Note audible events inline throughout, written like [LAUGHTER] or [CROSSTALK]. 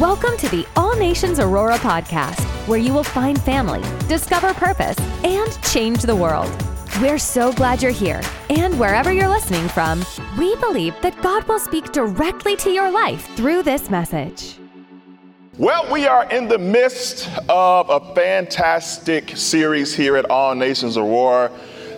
Welcome to the All Nations Aurora podcast, where you will find family, discover purpose, and change the world. We're so glad you're here. And wherever you're listening from, we believe that God will speak directly to your life through this message. Well, we are in the midst of a fantastic series here at All Nations Aurora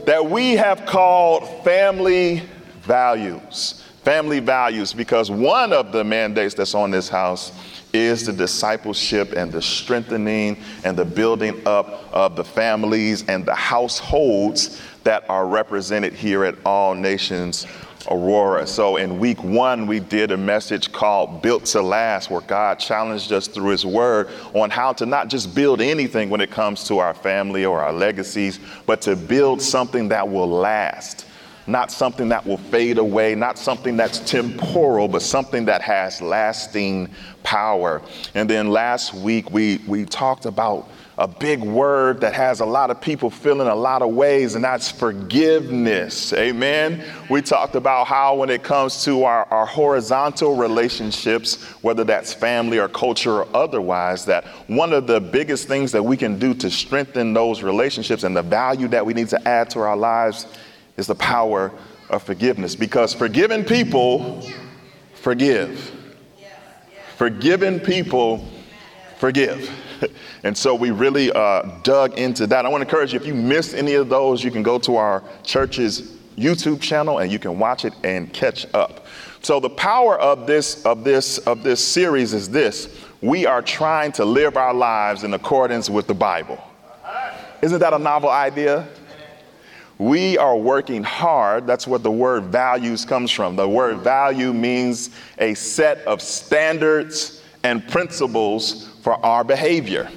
that we have called Family Values. Family Values, because one of the mandates that's on this house is the discipleship and the strengthening and the building up of the families and the households that are represented here at All Nations Aurora. So in week one, we did a message called Built to Last, where God challenged us through His Word on how to not just build anything when it comes to our family or our legacies, but to build something that will last. Not something that will fade away, not something that's temporal, but something that has lasting power. And then last week, we, we talked about a big word that has a lot of people feeling a lot of ways, and that's forgiveness. Amen. We talked about how, when it comes to our, our horizontal relationships, whether that's family or culture or otherwise, that one of the biggest things that we can do to strengthen those relationships and the value that we need to add to our lives is the power of forgiveness. Because forgiven people forgive. Forgiven people forgive. [LAUGHS] And so we really uh, dug into that. I want to encourage you, if you missed any of those, you can go to our church's YouTube channel and you can watch it and catch up. So the power of this, of this, of this series is this. We are trying to live our lives in accordance with the Bible. Isn't that a novel idea? We are working hard. That's what the word values comes from. The word value means a set of standards and principles for our behavior.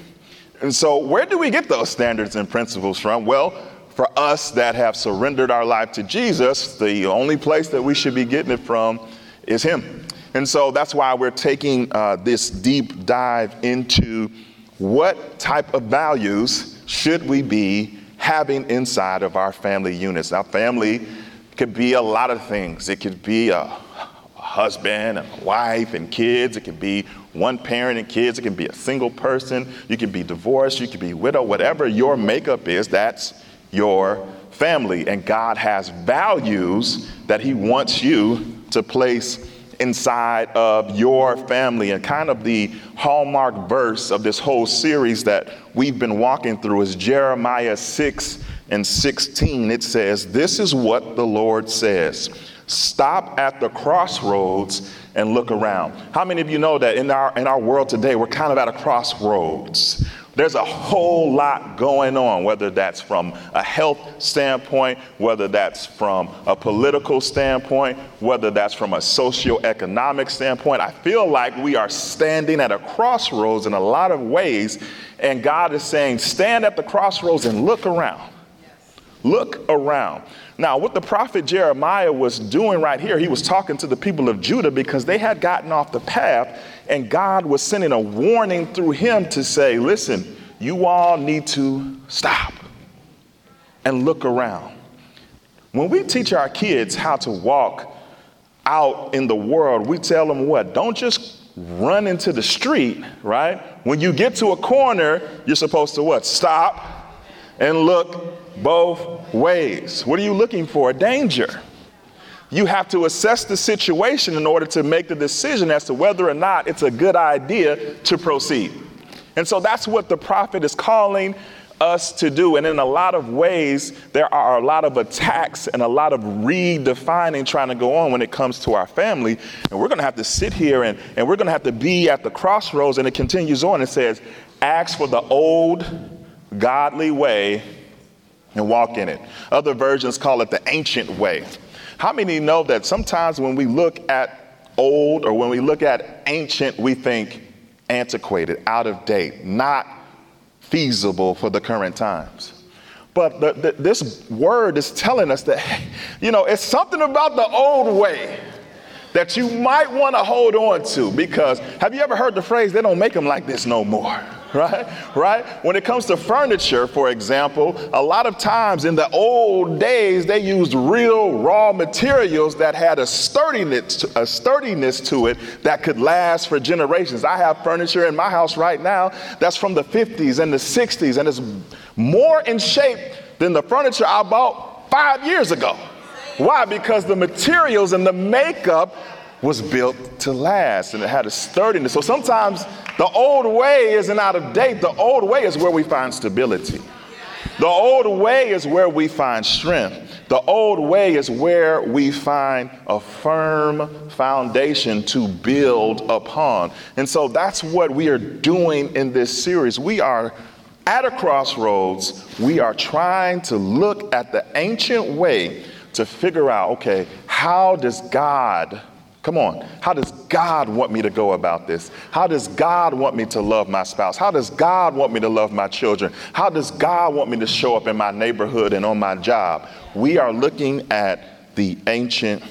And so, where do we get those standards and principles from? Well, for us that have surrendered our life to Jesus, the only place that we should be getting it from is Him. And so that's why we're taking uh, this deep dive into what type of values should we be having inside of our family units. Now, family could be a lot of things. It could be a husband and a wife and kids. It could be one parent and kids. It can be a single person. You can be divorced. You can be widow. Whatever your makeup is, that's your family. And God has values that He wants you to place inside of your family. And kind of the hallmark verse of this whole series that we've been walking through is Jeremiah 6 and 16. It says, This is what the Lord says. Stop at the crossroads and look around. How many of you know that in our in our world today we're kind of at a crossroads? There's a whole lot going on, whether that's from a health standpoint, whether that's from a political standpoint, whether that's from a socioeconomic standpoint. I feel like we are standing at a crossroads in a lot of ways, and God is saying, stand at the crossroads and look around. Look around. Now, what the prophet Jeremiah was doing right here, he was talking to the people of Judah because they had gotten off the path, and God was sending a warning through him to say, Listen, you all need to stop and look around. When we teach our kids how to walk out in the world, we tell them what? Don't just run into the street, right? When you get to a corner, you're supposed to what? Stop and look both ways. What are you looking for? Danger. You have to assess the situation in order to make the decision as to whether or not it's a good idea to proceed. And so that's what the prophet is calling us to do. And in a lot of ways, there are a lot of attacks and a lot of redefining trying to go on when it comes to our family. And we're going to have to sit here and, and we're going to have to be at the crossroads. And it continues on. It says, Ask for the old godly way and walk in it. Other versions call it the ancient way. How many know that sometimes when we look at old or when we look at ancient, we think antiquated, out of date, not feasible for the current times? But the, the, this word is telling us that, [LAUGHS] you know, it's something about the old way that you might want to hold on to because have you ever heard the phrase, they don't make them like this no more? [LAUGHS] right? Right? When it comes to furniture, for example, a lot of times in the old days, they used real raw materials that had a sturdiness, a sturdiness to it that could last for generations. I have furniture in my house right now that's from the 50s and the 60s, and it's more in shape than the furniture I bought five years ago. Why? Because the materials and the makeup was built to last and it had a sturdiness. So sometimes the old way isn't out of date. The old way is where we find stability. The old way is where we find strength. The old way is where we find a firm foundation to build upon. And so that's what we are doing in this series. We are at a crossroads. We are trying to look at the ancient way to figure out okay, how does God Come on. How does God want me to go about this? How does God want me to love my spouse? How does God want me to love my children? How does God want me to show up in my neighborhood and on my job? We are looking at the ancient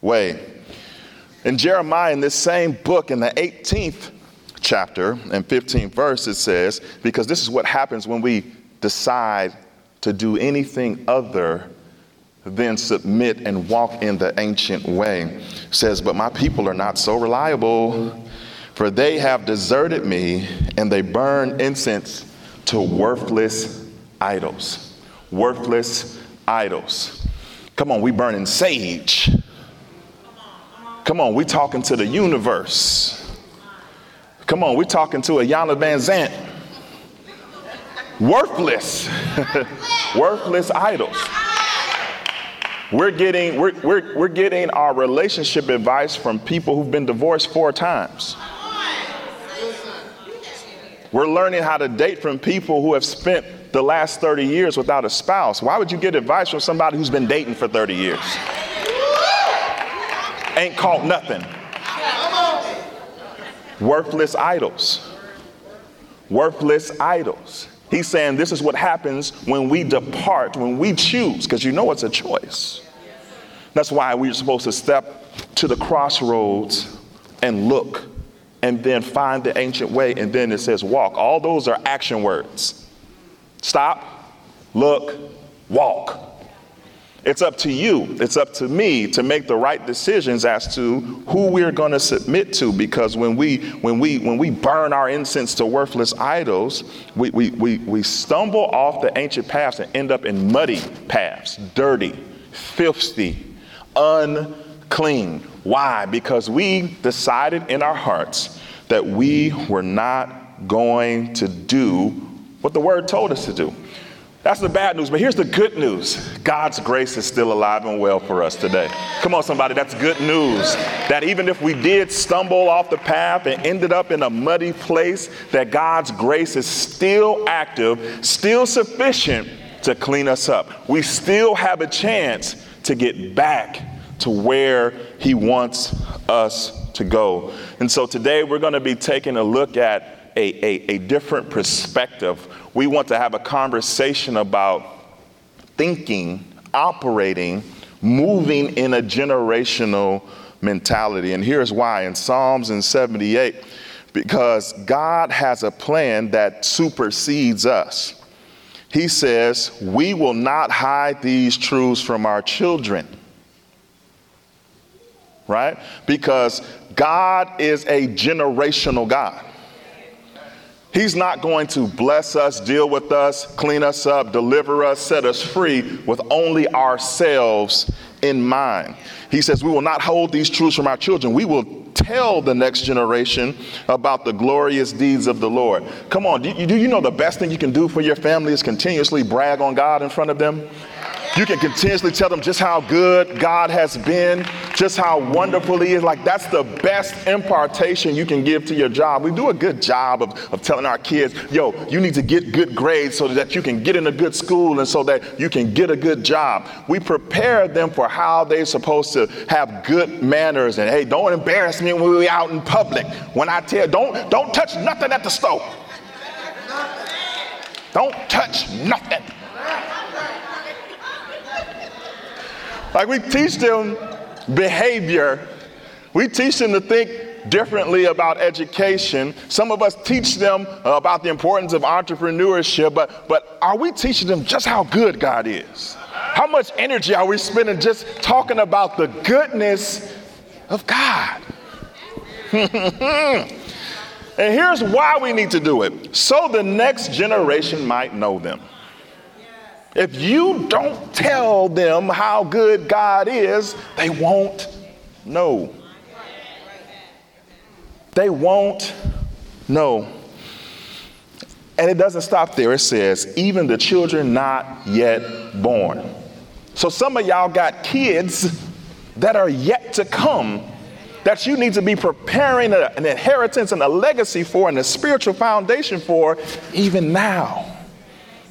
way. In Jeremiah, in this same book, in the 18th chapter and 15th verse, it says, because this is what happens when we decide to do anything other then submit and walk in the ancient way. Says, But my people are not so reliable, for they have deserted me and they burn incense to worthless idols. Worthless idols. Come on, we burning sage. Come on, we talking to the universe. Come on, we talking to Iyanla Vanzant. Worthless. [LAUGHS] Worthless idols. We're getting, we're, we're, we're getting our relationship advice from people who've been divorced four times. We're learning how to date from people who have spent the last 30 years without a spouse. Why would you get advice from somebody who's been dating for 30 years? Ain't caught nothing. Worthless idols. Worthless idols. He's saying this is what happens when we depart, when we choose, because you know it's a choice. That's why we're supposed to step to the crossroads and look and then find the ancient way. And then it says walk. All those are action words. Stop, look, walk. It's up to you, it's up to me to make the right decisions as to who we're going to submit to because when we when we when we burn our incense to worthless idols, we, we, we, we stumble off the ancient paths and end up in muddy paths, dirty, filthy, unclean. Why? Because we decided in our hearts that we were not going to do what the word told us to do. That's the bad news, but here's the good news God's grace is still alive and well for us today. Come on, somebody, that's good news. That even if we did stumble off the path and ended up in a muddy place, that God's grace is still active, still sufficient to clean us up. We still have a chance to get back to where He wants us to go. And so today we're going to be taking a look at a, a, a different perspective we want to have a conversation about thinking, operating, moving in a generational mentality. And here's why in Psalms and 78, because God has a plan that supersedes us. He says, We will not hide these truths from our children. Right? Because God is a generational God. He's not going to bless us, deal with us, clean us up, deliver us, set us free with only ourselves in mind. He says, We will not hold these truths from our children. We will tell the next generation about the glorious deeds of the Lord. Come on, do you, do you know the best thing you can do for your family is continuously brag on God in front of them? You can continuously tell them just how good God has been, just how wonderful He is. Like, that's the best impartation you can give to your job. We do a good job of, of telling our kids, yo, you need to get good grades so that you can get in a good school and so that you can get a good job. We prepare them for how they're supposed to have good manners and, hey, don't embarrass me when we're out in public. When I tell, don't, don't touch nothing at the stove. Don't touch nothing. Like we teach them behavior. We teach them to think differently about education. Some of us teach them about the importance of entrepreneurship, but, but are we teaching them just how good God is? How much energy are we spending just talking about the goodness of God? [LAUGHS] and here's why we need to do it so the next generation might know them. If you don't tell them how good God is, they won't know. They won't know. And it doesn't stop there. It says, even the children not yet born. So some of y'all got kids that are yet to come that you need to be preparing a, an inheritance and a legacy for and a spiritual foundation for even now.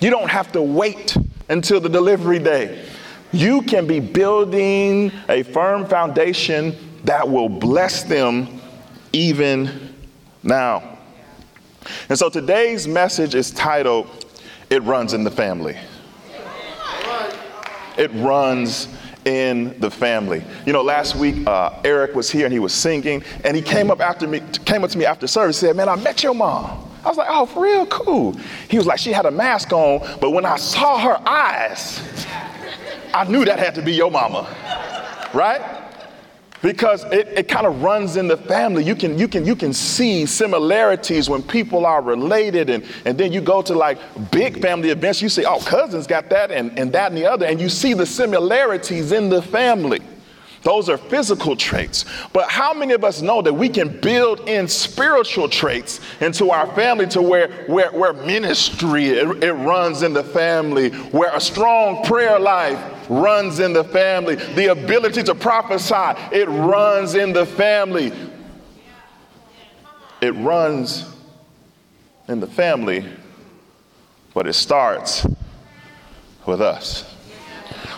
You don't have to wait until the delivery day. You can be building a firm foundation that will bless them even now. And so today's message is titled, It Runs in the Family. It runs in the family. You know, last week uh, Eric was here and he was singing, and he came up after me, came up to me after service, said, "Man, I met your mom." I was like, "Oh, for real? Cool." He was like, "She had a mask on, but when I saw her eyes, I knew that had to be your mama, right?" because it, it kind of runs in the family. You can, you, can, you can see similarities when people are related, and, and then you go to like big family events, you say, oh, cousins got that, and, and that and the other, and you see the similarities in the family. Those are physical traits. But how many of us know that we can build in spiritual traits into our family to where, where, where ministry, it, it runs in the family, where a strong prayer life runs in the family, the ability to prophesy, it runs in the family. It runs in the family, but it starts with us.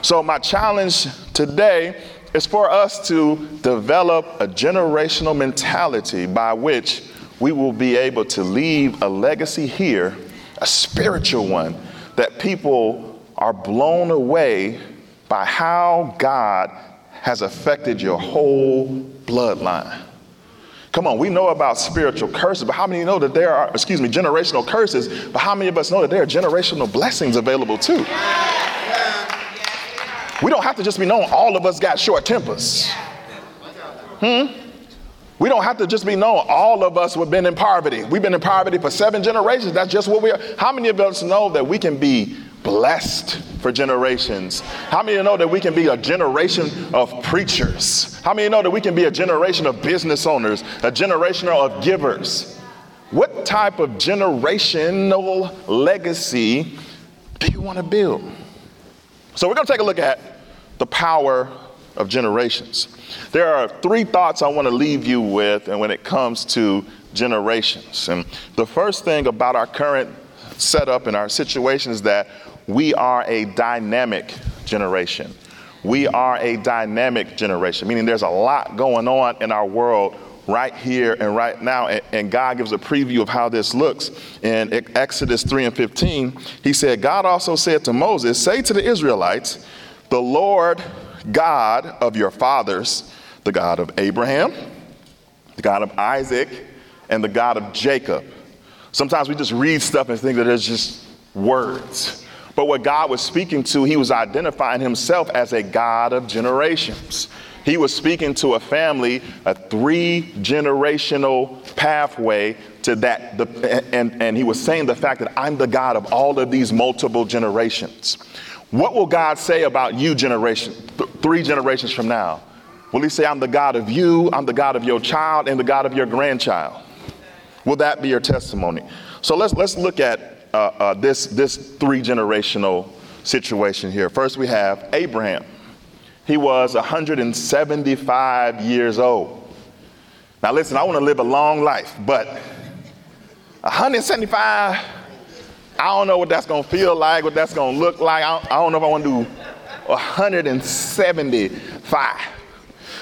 So, my challenge today is for us to develop a generational mentality by which we will be able to leave a legacy here, a spiritual one, that people are blown away by how God has affected your whole bloodline. Come on, we know about spiritual curses, but how many know that there are, excuse me, generational curses, but how many of us know that there are generational blessings available too? We don't have to just be known all of us got short tempers. Hmm? We don't have to just be known all of us have been in poverty. We've been in poverty for seven generations. That's just what we are. How many of us know that we can be blessed for generations? How many know that we can be a generation of preachers? How many know that we can be a generation of business owners, a generation of givers? What type of generational legacy do you want to build? So we're going to take a look at the power of generations. There are three thoughts I want to leave you with and when it comes to generations. And the first thing about our current setup and our situation is that we are a dynamic generation. We are a dynamic generation, meaning there's a lot going on in our world right here and right now. And, and, God gives a preview of how this looks. In Exodus 3 and 15, he said, God also said to Moses, Say to the Israelites, the Lord God of your fathers, the God of Abraham, the God of Isaac, and the God of Jacob. Sometimes we just read stuff and think that it's just words. But what God was speaking to, he was identifying himself as a God of generations. He was speaking to a family, a three generational pathway to that. The, and, and he was saying the fact that I'm the God of all of these multiple generations. What will God say about you generation, th- three generations from now? Will he say, I'm the God of you, I'm the God of your child, and the God of your grandchild? Will that be your testimony? So let's, let's look at uh, uh, this, this three generational situation here. First, we have Abraham. He was 175 years old. Now, listen, I want to live a long life, but 175 I don't know what that's gonna feel like, what that's gonna look like. I don't, know if I wanna do 175.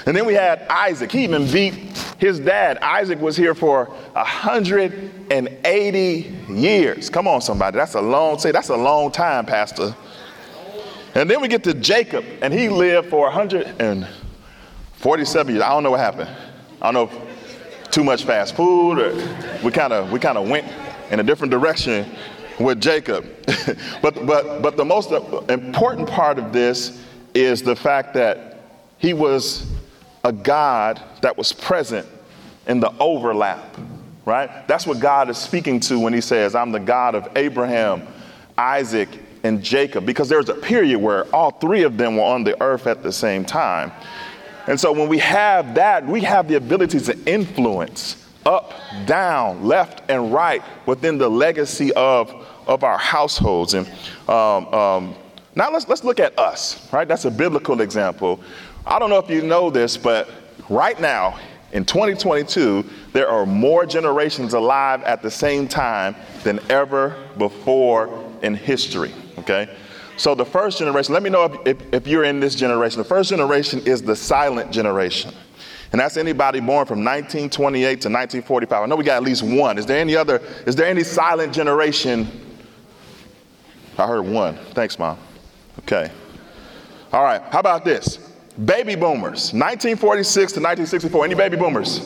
And then we had Isaac. He even beat his dad. Isaac was here for 180 years. Come on, somebody. That's a long, say, that's a long time, Pastor. And then we get to Jacob, and he lived for 147 years. I don't know what happened. I don't know. too much fast food, or we kind of we kind of went in a different direction with Jacob. [LAUGHS] but but but the most important part of this is the fact that he was a God that was present in the overlap, right? That's what God is speaking to when he says, I'm the God of Abraham, Isaac, and Jacob, because there's a period where all three of them were on the earth at the same time. And so when we have that, we have the ability to influence up, down, left, and right within the legacy of, of our households. And um, um, now let's, let's look at us, right? That's a biblical example. I don't know if you know this, but right now in 2022, there are more generations alive at the same time than ever before in history, okay? So the first generation, let me know if, if, if you're in this generation. The first generation is the silent generation. And that's anybody born from 1928 to 1945. I know we got at least one. Is there any other, is there any silent generation? I heard one. Thanks, Mom. Okay. All right. How about this? Baby boomers, 1946 to 1964. Any baby boomers?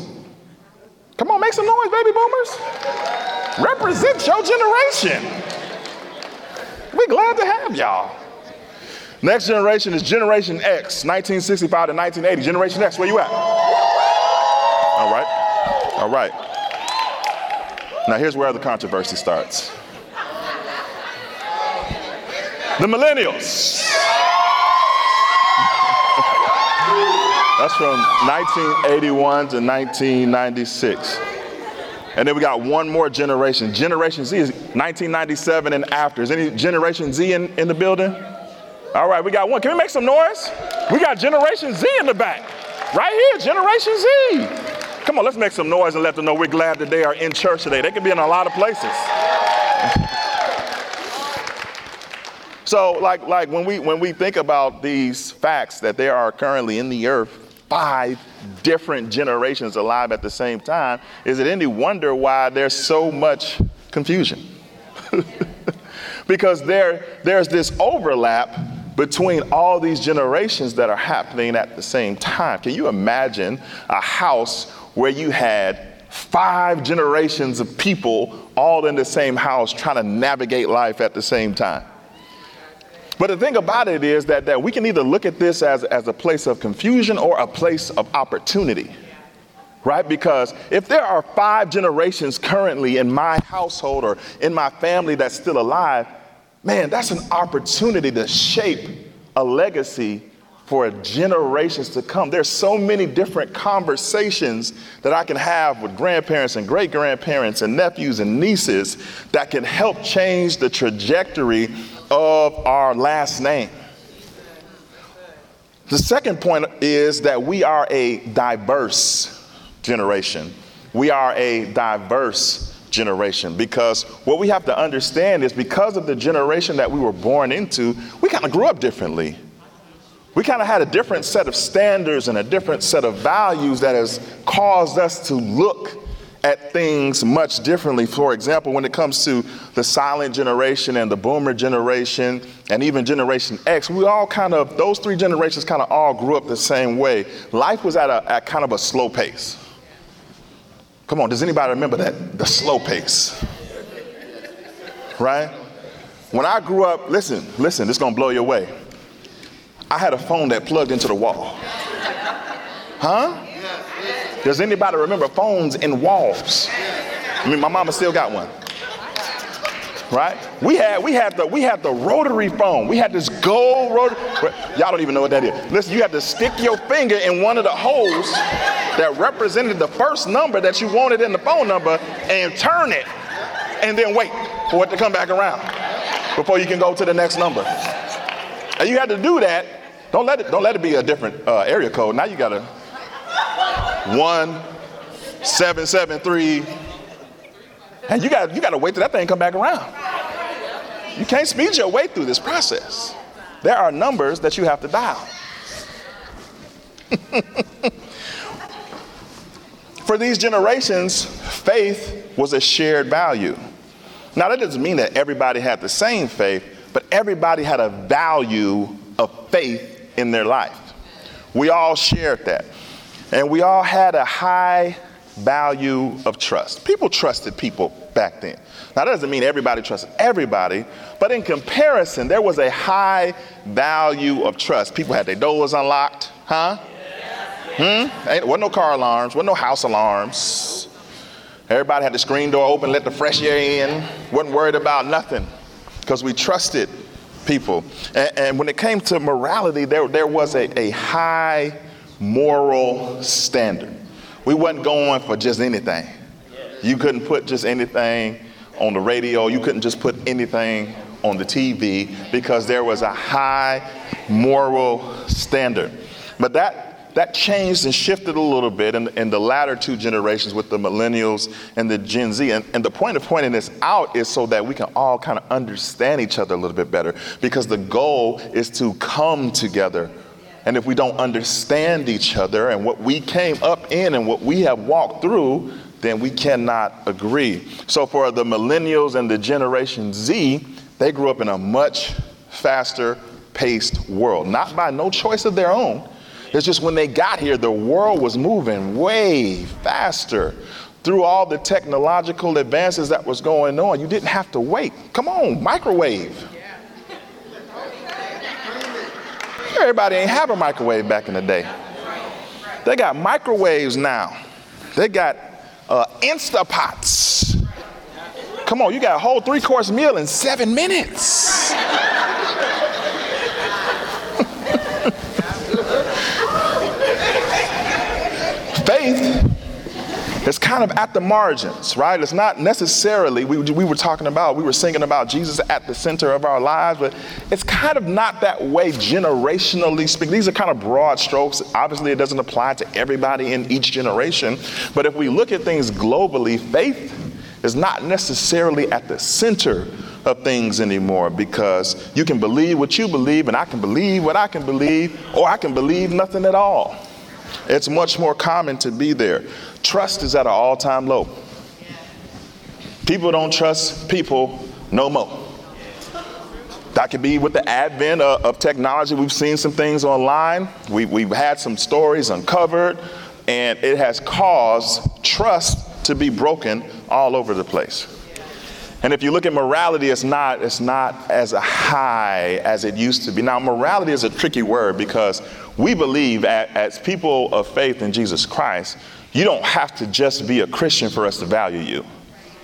Come on, make some noise, baby boomers. Represent your generation. We're glad to have y'all. Next generation is Generation X, 1965 to 1980. Generation X, where you at? All right. All right. Now, here's where the controversy starts. The millennials. That's from 1981 to 1996. And then we got one more generation. Generation Z is 1997 and after. Is any Generation Z in, in the building? All right, we got one. Can we make some noise? We got Generation Z in the back. Right here, Generation Z. Come on, let's make some noise and let them know we're glad that they are in church today. They could be in a lot of places. [LAUGHS] so, like, like when we when we think about these facts that there are currently in the earth five different generations alive at the same time, is it any wonder why there's so much confusion? [LAUGHS] because there, there's this overlap between all these generations that are happening at the same time. Can you imagine a house where you had five generations of people all in the same house trying to navigate life at the same time? But the thing about it is that, that we can either look at this as, as a place of confusion or a place of opportunity, right? Because if there are five generations currently in my household or in my family that's still alive, man, that's an opportunity to shape a legacy for generations to come. There's so many different conversations that I can have with grandparents and great grandparents and nephews and nieces that can help change the trajectory of our last name. The second point is that we are a diverse generation. We are a diverse generation because what we have to understand is because of the generation that we were born into, we kind of grew up differently. We kind of had a different set of standards and a different set of values that has caused us to look at things much differently. For example, when it comes to the silent generation and the boomer generation and even Generation X, we all kind of, those three generations kind of all grew up the same way. Life was at a at kind of a slow pace. Come on, does anybody remember that? The slow pace. Right? When I grew up, listen, listen, this is gonna blow you away. I had a phone that plugged into the wall. Huh? Does anybody remember phones in walls? I mean, my mama still got one. Right? We had we had the we had the rotary phone. We had this gold rotary. Y'all don't even know what that is. Listen, you had to stick your finger in one of the holes that represented the first number that you wanted in the phone number and turn it and then wait for it to come back around before you can go to the next number. And you had to do that. Don't let it don't let it be a different uh, area code. Now you gotta one, seven, seven, three. And you got you got to wait till that thing come back around. You can't speed your way through this process. There are numbers that you have to dial. [LAUGHS] For these generations, faith was a shared value. Now, that doesn't mean that everybody had the same faith, but everybody had a value of faith in their life. We all shared that. And we all had a high value of trust. People trusted people back then. Now, that doesn't mean everybody trusted everybody, but in comparison, there was a high value of trust. People had their doors unlocked, huh? Hmm? Ain't, wasn't no car alarms, wasn't no house alarms. Everybody had the screen door open, let the fresh air in, wasn't worried about nothing because we trusted people. And, and, when it came to morality, there, there was a, a high moral standard. We wasn't going for just anything. You couldn't put just anything on the radio, you couldn't just put anything on the TV because there was a high moral standard. But that that changed and shifted a little bit in, in, the latter two generations with the millennials and the Gen Z. And, and, the point of pointing this out is so that we can all kind of understand each other a little bit better because the goal is to come together. And if we don't understand each other and what we came up in and what we have walked through, then we cannot agree. So for the millennials and the Generation Z, they grew up in a much faster paced world, not by no choice of their own it's just when they got here, the world was moving way faster. Through all the technological advances that was going on, you didn't have to wait. Come on, microwave. Everybody ain't have a microwave back in the day. They got microwaves now. They got uh, Instapots. Come on, you got a whole three course meal in seven minutes. [LAUGHS] faith is kind of at the margins, right? It's not necessarily, we, we were talking about, we were singing about Jesus at the center of our lives, but it's kind of not that way generationally speaking. These are kind of broad strokes. Obviously, it doesn't apply to everybody in each generation. But if we look at things globally, faith is not necessarily at the center of things anymore because you can believe what you believe, and I can believe what I can believe, or I can believe nothing at all. It's much more common to be there. Trust is at an all time low. People don't trust people no more. That could be with the advent of, of technology. We've seen some things online, we, we've had some stories uncovered, and it has caused trust to be broken all over the place. And if you look at morality, it's not, it's not as high as it used to be. Now, morality is a tricky word because we believe as people of faith in Jesus Christ, you don't have to just be a Christian for us to value you.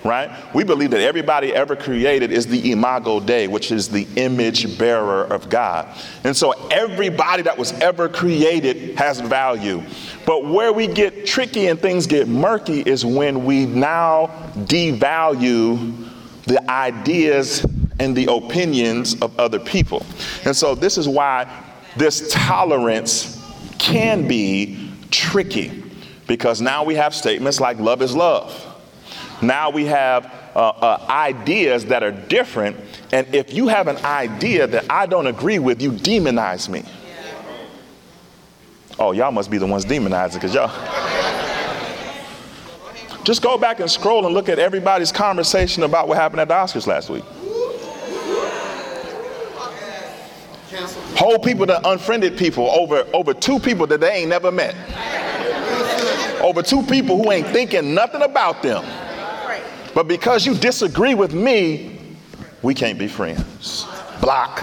Right? We believe that everybody ever created is the imago Dei, which is the image bearer of God. And so everybody that was ever created has value. But where we get tricky and things get murky is when we now devalue the ideas and the opinions of other people. And so this is why this tolerance can be tricky because now we have statements like love is love. Now we have uh, uh, ideas that are different, and if you have an idea that I don't agree with, you demonize me. Oh, y'all must be the ones demonizing because y'all. [LAUGHS] Just go back and scroll and look at everybody's conversation about what happened at the Oscars last week. Whole people that unfriended people over, over two people that they ain't never met. Over two people who ain't thinking nothing about them. But because you disagree with me, we can't be friends. Block.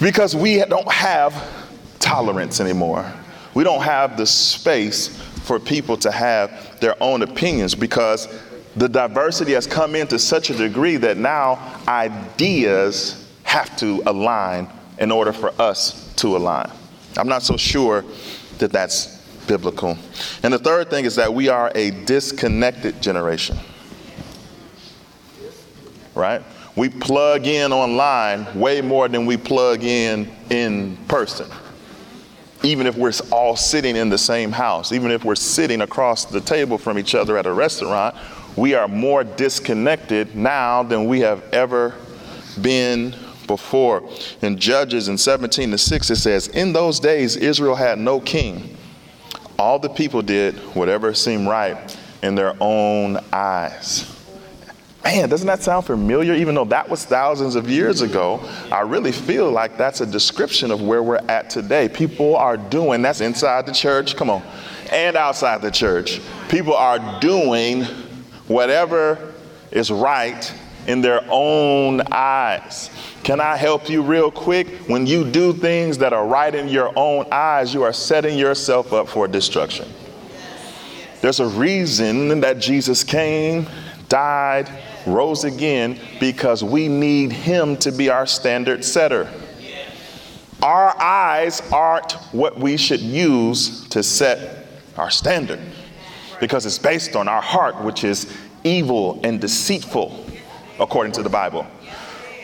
Because we don't have tolerance anymore. We don't have the space for people to have their own opinions because the diversity has come in to such a degree that now ideas have to align in order for us to align. I'm not so sure that that's biblical. And the third thing is that we are a disconnected generation. Right? We plug in online way more than we plug in in person. Even if we're all sitting in the same house, even if we're sitting across the table from each other at a restaurant, we are more disconnected now than we have ever been before. In Judges in 17 to 6, it says, In those days, Israel had no king. All the people did whatever seemed right in their own eyes. Man, doesn't that sound familiar? Even though that was thousands of years ago, I really feel like that's a description of where we're at today. People are doing, that's inside the church, come on, and outside the church. People are doing whatever is right in their own eyes. Can I help you real quick? When you do things that are right in your own eyes, you are setting yourself up for destruction. There's a reason that Jesus came, died, rose again, because we need him to be our standard setter. Our eyes aren't what we should use to set our standard because it's based on our heart, which is evil and deceitful, according to the Bible.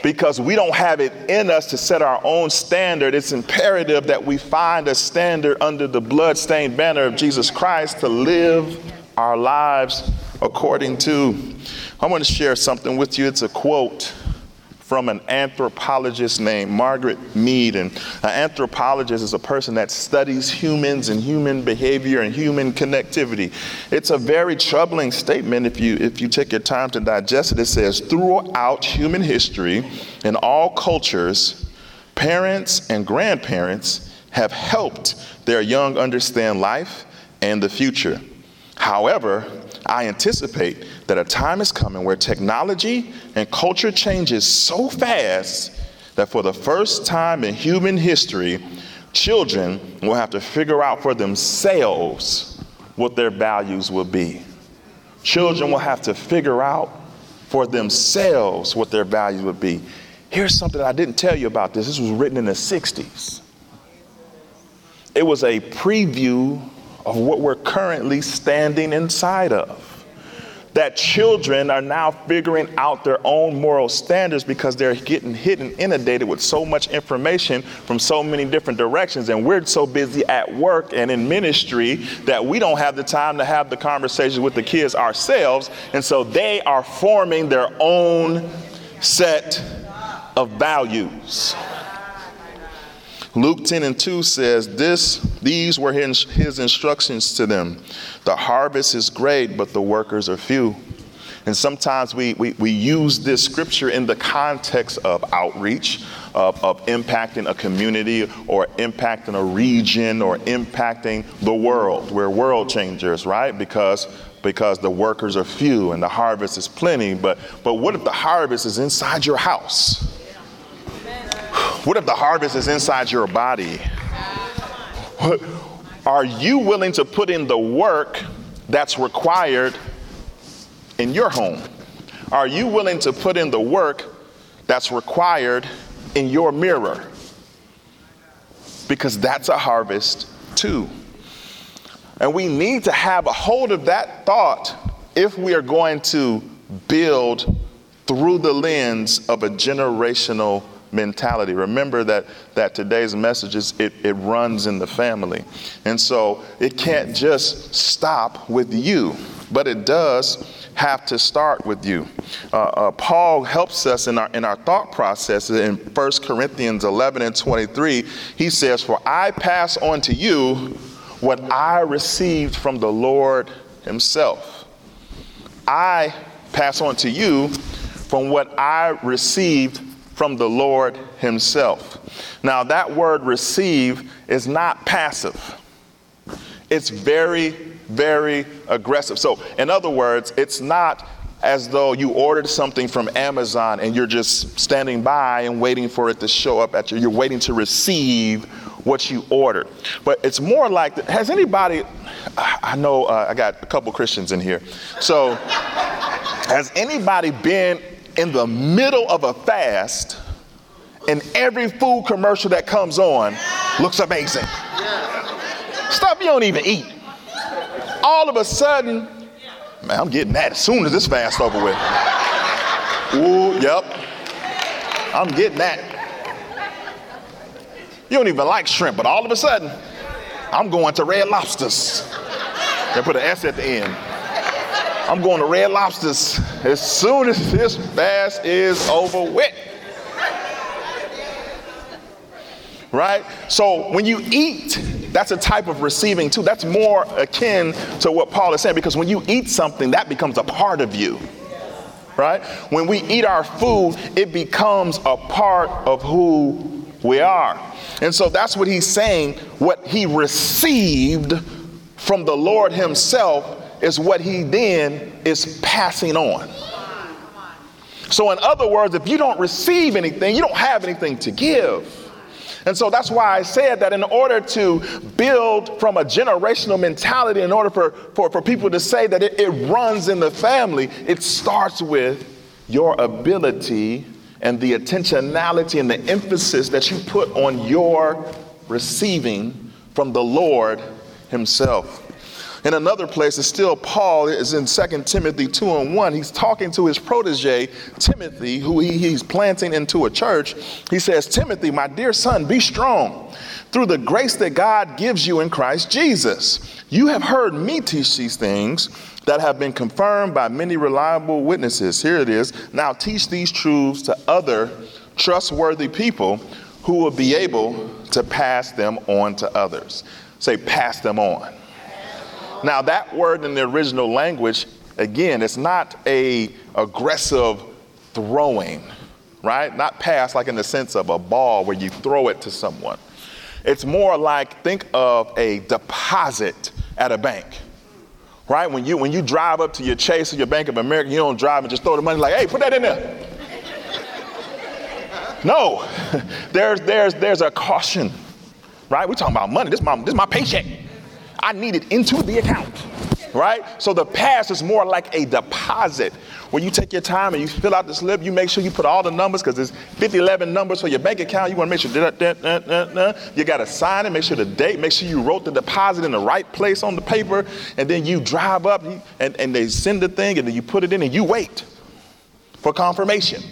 Because we don't have it in us to set our own standard, it's imperative that we find a standard under the blood-stained banner of Jesus Christ to live our lives according to. I want to share something with you. It's a quote from an anthropologist named Margaret Mead. And an anthropologist is a person that studies humans and human behavior and human connectivity. It's a very troubling statement if you, if you take your time to digest it. It says, throughout human history, in all cultures, parents and grandparents have helped their young understand life and the future. However, I anticipate that a time is coming where technology and culture changes so fast that for the first time in human history, children will have to figure out for themselves what their values will be. Children will have to figure out for themselves what their values would be. Here's something I didn't tell you about this. This was written in the 60s. It was a preview of what we're currently standing inside of. That children are now figuring out their own moral standards because they're getting hit and inundated with so much information from so many different directions. And we're so busy at work and in ministry that we don't have the time to have the conversations with the kids ourselves. And so they are forming their own set of values. Luke 10 and 2 says, this, These were his, his instructions to them. The harvest is great, but the workers are few. And sometimes we, we, we use this scripture in the context of outreach, of, of impacting a community or impacting a region or impacting the world. We're world changers, right? Because because the workers are few and the harvest is plenty. But but what if the harvest is inside your house? What if the harvest is inside your body? Are you willing to put in the work that's required in your home? Are you willing to put in the work that's required in your mirror? Because that's a harvest too. And we need to have a hold of that thought if we are going to build through the lens of a generational mentality. Remember that, that today's message is it, it runs in the family. And so it can't just stop with you, but it does have to start with you. Uh, uh, Paul helps us in our, in our thought process in 1 Corinthians 11 and 23. He says, For I pass on to you what I received from the Lord Himself. I pass on to you from what I received from the Lord Himself. Now, that word receive is not passive, it's very, very aggressive. So, in other words, it's not as though you ordered something from Amazon and you're just standing by and waiting for it to show up at you. You're waiting to receive what you ordered. But it's more like, has anybody, I know uh, I got a couple Christians in here. So, [LAUGHS] has anybody been in the middle of a fast and every food commercial that comes on looks amazing. Stuff you don't even eat. All of a sudden, man, I'm getting that as soon as this fast over with. Ooh, yep. I'm getting that. You don't even like shrimp, but all of a sudden, I'm going to Red Lobsters. They put an S at the end. I'm going to Red Lobsters as soon as this fast is over with. Right? So when you eat, that's a type of receiving too. That's more akin to what Paul is saying because when you eat something, that becomes a part of you. right? When we eat our food, it becomes a part of who we are. And so that's what he's saying. What he received from the Lord himself is what he then is passing on. So, in other words, if you don't receive anything, you don't have anything to give. And so that's why I said that in order to build from a generational mentality, in order for, for, for people to say that it, it runs in the family, it starts with your ability and the intentionality and the emphasis that you put on your receiving from the Lord Himself. In another place, it's still Paul is in 2 Timothy 2 and 1. He's talking to his protege, Timothy, who he, he's planting into a church. He says, Timothy, my dear son, be strong through the grace that God gives you in Christ Jesus. You have heard me teach these things that have been confirmed by many reliable witnesses. Here it is. Now teach these truths to other trustworthy people who will be able to pass them on to others. Say, pass them on. Now that word in the original language, again, it's not a aggressive throwing, right? Not pass like in the sense of a ball where you throw it to someone. It's more like think of a deposit at a bank. Right? When you when you drive up to your Chase or your Bank of America, you don't drive and just throw the money like, hey, put that in there. no. [LAUGHS] there's there's there's a caution. Right? We're talking about money. This is my this is my paycheck. I need it into the account, right? So the pass is more like a deposit where you take your time and you fill out the slip. You make sure you put all the numbers because there's 50, 11 numbers for your bank account. You want to make sure you got to sign it, make sure the date, make sure you wrote the deposit in the right place on the paper, and then you drive up and, and they send the thing and then you put it in and you wait for confirmation.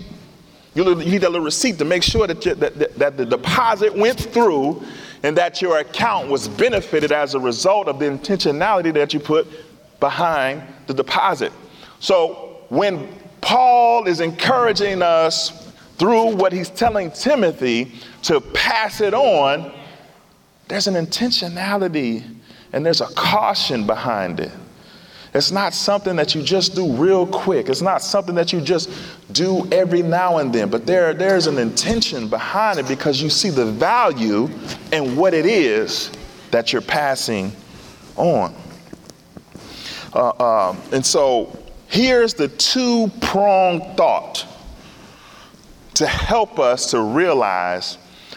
You need a little receipt to make sure that, you, that, that, that the deposit went through and that your account was benefited as a result of the intentionality that you put behind the deposit. So when Paul is encouraging us through what he's telling Timothy to pass it on, there's an intentionality and there's a caution behind it. It's not something that you just do real quick. It's not something that you just do every now and then. But there, there's an intention behind it because you see the value and what it is that you're passing on. Uh, uh, and so here's the two pronged thought to help us to realize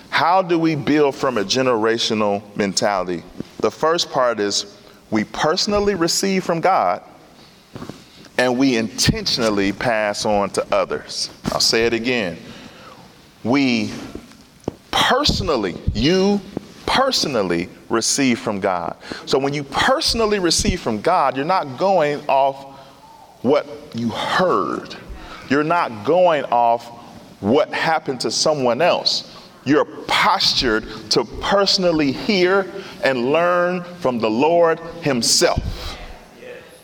how do we build from a generational mentality. The first part is we personally receive from God and we intentionally pass on to others. I'll say it again. We personally, you personally receive from God. So when you personally receive from God, you're not going off what you heard, you're not going off what happened to someone else. You're postured to personally hear and learn from the Lord Himself.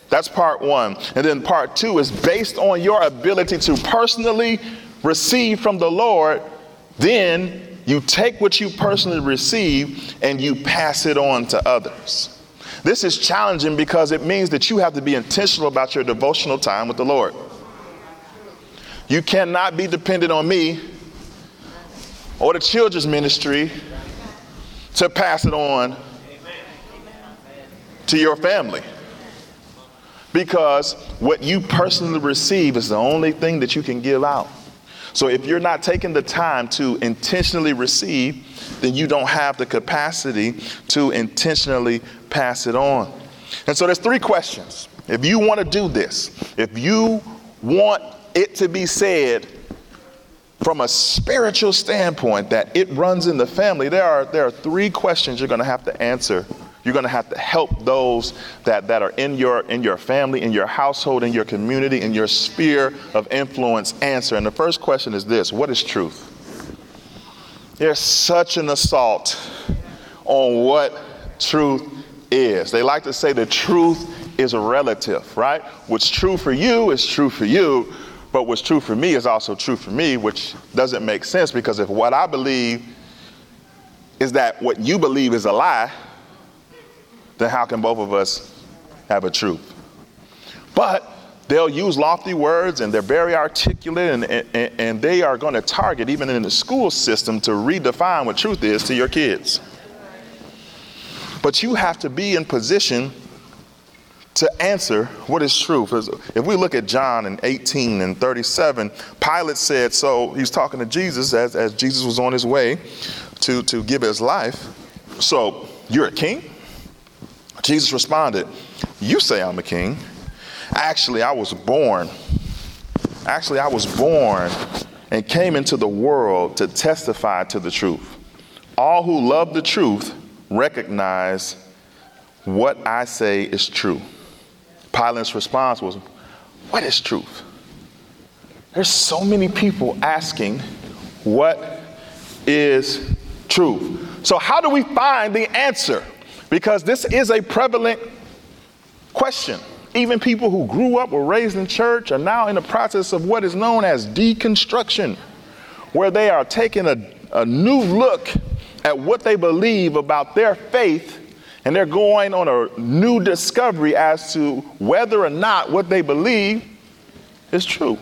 That's part one. And then part two is based on your ability to personally receive from the Lord, then you take what you personally receive and you pass it on to others. This is challenging because it means that you have to be intentional about your devotional time with the Lord. You cannot be dependent on me or the children's ministry to pass it on to your family. Because what you personally receive is the only thing that you can give out. So if you're not taking the time to intentionally receive, then you don't have the capacity to intentionally pass it on. And so there's three questions. If you want to do this, if you want it to be said from a spiritual standpoint that it runs in the family, there are, there are three questions you're going to have to answer. You're going to have to help those that, that are in your, in your family, in your household, in your community, in your sphere of influence answer. And the first question is this What is truth? There's such an assault on what truth is. They like to say the truth is relative, right? What's true for you is true for you, but what's true for me is also true for me, which doesn't make sense because if what I believe is that what you believe is a lie, then how can both of us have a truth? But they'll use lofty words and they're very articulate and, and, and they are going to target, even in the school system, to redefine what truth is to your kids. But you have to be in position to answer what is true. If we look at John in 18 and 37, Pilate said, so he's talking to Jesus as, as Jesus was on his way to, to give his life. So, you're a king? Jesus responded, You say I'm a king. Actually, I was born. Actually, I was born and came into the world to testify to the truth. All who love the truth recognize what I say is true. Pilate's response was, What is truth? There's so many people asking, What is truth? So, how do we find the answer? Because this is a prevalent question. Even people who grew up or raised in church are now in the process of what is known as deconstruction, where they are taking a, a new look at what they believe about their faith and they're going on a new discovery as to whether or not what they believe is true.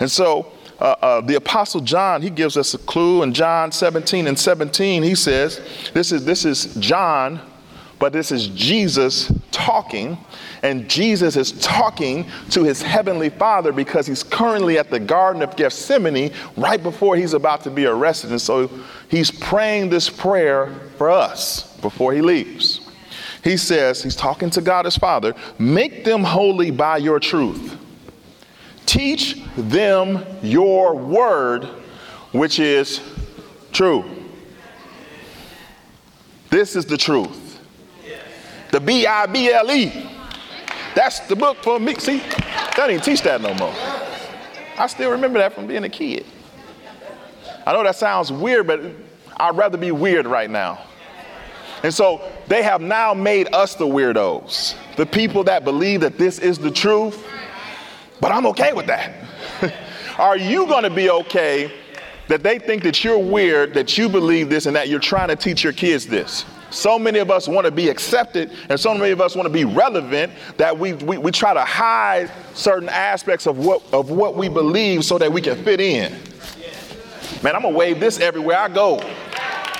And so uh, uh, the apostle John, he gives us a clue in John 17 and 17. He says, this is, this is John, but this is Jesus talking. And Jesus is talking to his heavenly father because he's currently at the Garden of Gethsemane right before he's about to be arrested. And so he's praying this prayer for us before he leaves. He says, he's talking to God his Father, make them holy by your truth. Teach them your word, which is true. This is the truth. The B I B L E. That's the book for me. See, they don't even teach that no more. I still remember that from being a kid. I know that sounds weird, but I'd rather be weird right now. And so they have now made us the weirdos, the people that believe that this is the truth but I'm okay with that. [LAUGHS] Are you going to be okay that they think that you're weird, that you believe this, and that you're trying to teach your kids this? So many of us want to be accepted, and so many of us want to be relevant that we, we, we try to hide certain aspects of what, of what we believe so that we can fit in. Man, I'm going to wave this everywhere I go.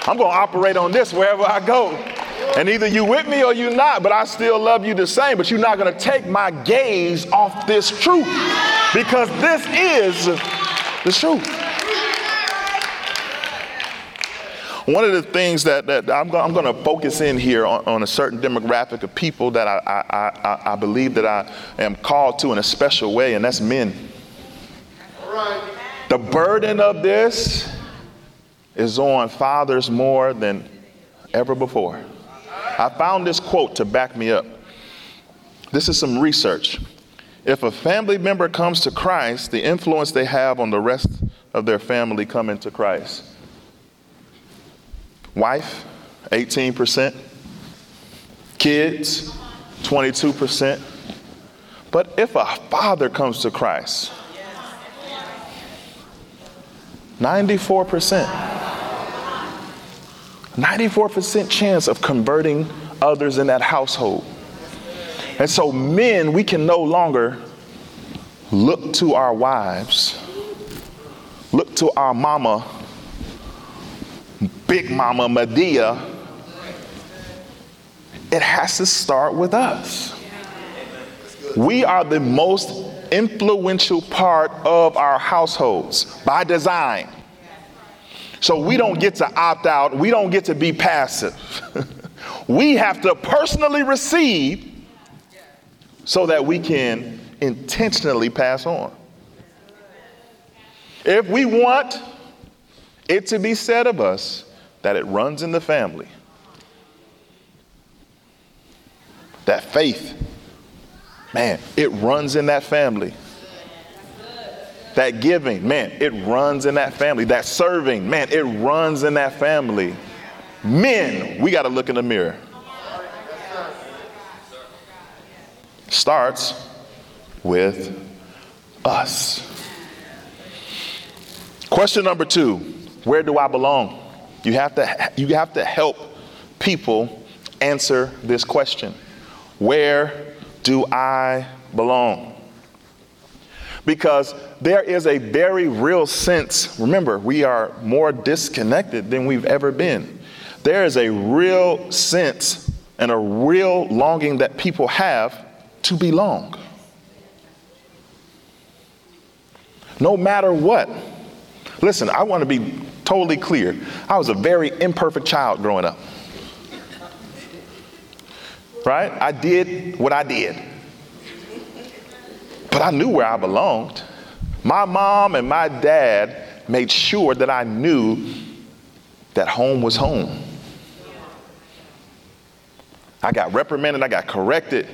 I'm going to operate on this wherever I go. And either you with me or you not, but I still love you the same. But you're not going to take my gaze off this truth because this is the truth. One of the things that, that I'm, go, I'm going to focus in here on, on, a certain demographic of people that I, I, I, I, believe that I am called to in a special way, and that's men. The burden of this is on fathers more than ever before. I found this quote to back me up. This is some research. If a family member comes to Christ, the influence they have on the rest of their family coming to Christ. Wife, 18%. Kids, 22%. But if a father comes to Christ, 94%. 94% chance of converting others in that household. And so, men, we can no longer look to our wives, look to our mama, big mama Madea. It has to start with us. We are the most influential part of our households by design. So we don't get to opt out, we don't get to be passive. [LAUGHS] we have to personally receive so that we can intentionally pass on. If we want it to be said of us that it runs in the family, that faith, man, it runs in that family. That giving, man, it runs in that family. That serving, man, it runs in that family. Men, we got to look in the mirror. Starts with us. Question number two Where do I belong? You have to, you have to help people answer this question Where do I belong. Because there is a very real sense, remember, we are more disconnected than we've ever been. There is a real sense and a real longing that people have to belong. No matter what. Listen, I want to be totally clear. I was a very imperfect child growing up. Right? I did what I did. But I knew where I belonged. My mom and my dad made sure that I knew that home was home. I got reprimanded, I got corrected,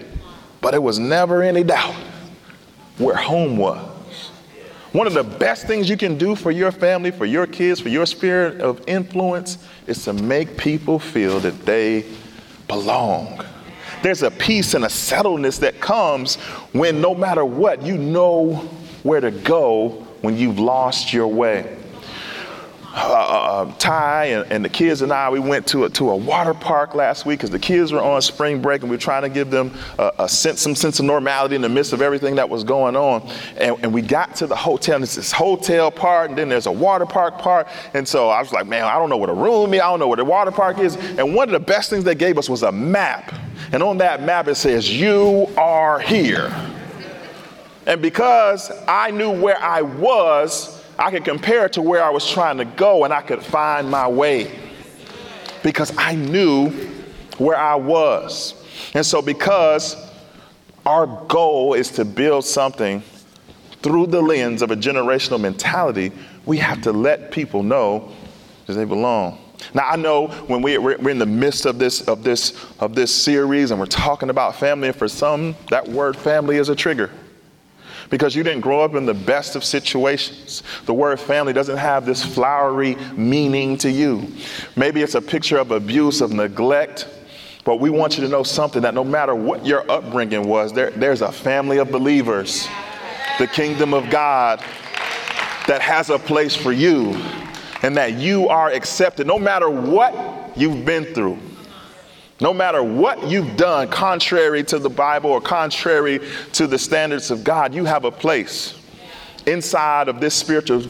but it was never any doubt where home was. One of the best things you can do for your family, for your kids, for your spirit of influence is to make people feel that they belong. There's a peace and a settledness that comes when no matter what, you know where to go when you've lost your way. Uh, uh, uh, Tai and, and, the kids and I, we went to a, to a water park last week because the kids were on spring break and we were trying to give them a, a sense, some sense of normality in the midst of everything that was going on. And, and we got to the hotel, and it's this hotel part, and then there's a water park part. And so I was like, man, I don't know what a room is, I don't know what a water park is. And one of the best things they gave us was a map. And on that map, it says, You are here. And because I knew where I was, I could compare it to where I was trying to go and I could find my way because I knew where I was. And so, because our goal is to build something through the lens of a generational mentality, we have to let people know that they belong. Now I know when we, are in the midst of this of this of this series and we're talking about family, and for some that word family is a trigger because you didn't grow up in the best of situations. The word family doesn't have this flowery meaning to you. Maybe it's a picture of abuse, of neglect. But we want you to know something that no matter what your upbringing was, there, there's a family of believers, the kingdom of God, that has a place for you and that you are accepted no matter what you've been through. No matter what you've done contrary to the Bible or contrary to the standards of God, you have a place inside of this spiritual.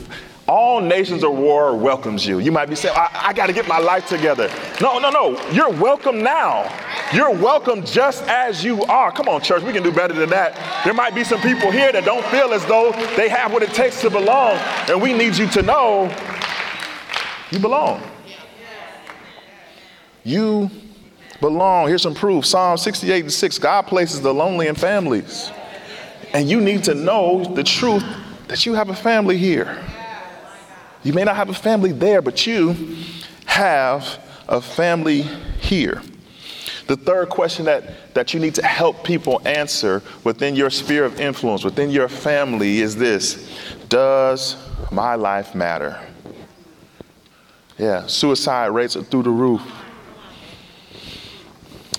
All Nations Aurora welcomes you. You might be saying, I, I got to get my life together. No, no, no. You're welcome now. You're welcome just as you are. Come on, church, we can do better than that. There might be some people here that don't feel as though they have what it takes to belong, and we need you to know you belong. You belong. Here's some proof Psalm 68 and 6 God places the lonely in families. And you need to know the truth that you have a family here. You may not have a family there, but you have a family here. The third question that, that you need to help people answer within your sphere of influence, within your family, is this Does my life matter? Yeah, suicide rates are through the roof.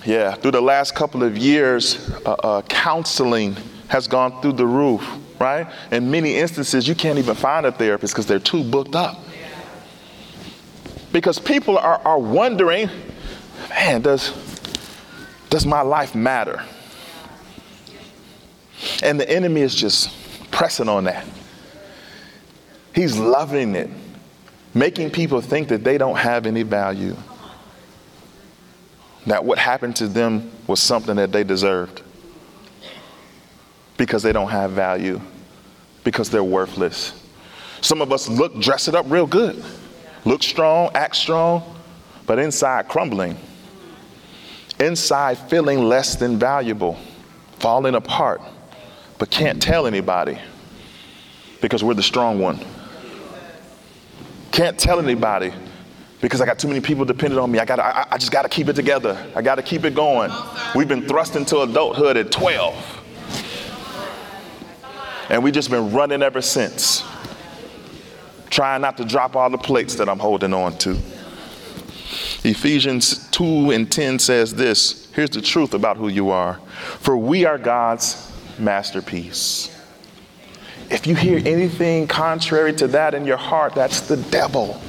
Yeah, through the last couple of years, uh, uh, counseling has gone through the roof, right? In many instances, you can't even find a therapist because they're too booked up. Because people are, are wondering, man, does, does my life matter? And the enemy is just pressing on that. He's loving it, making people think that they don't have any value that what happened to them was something that they deserved because they don't have value, because they're worthless. Some of us look, dress it up real good, look strong, act strong, but inside crumbling, inside feeling less than valuable, falling apart, but can't tell anybody because we're the strong one. Can't tell anybody because I got too many people dependent on me. I got I, I just got to keep it together. I got to keep it going. We've been thrust into adulthood at 12. And we've just been running ever since. Trying not to drop all the plates that I'm holding on to. Ephesians 2 and 10 says this here's the truth about who you are. For we are God's masterpiece. If you hear anything contrary to that in your heart, that's the devil.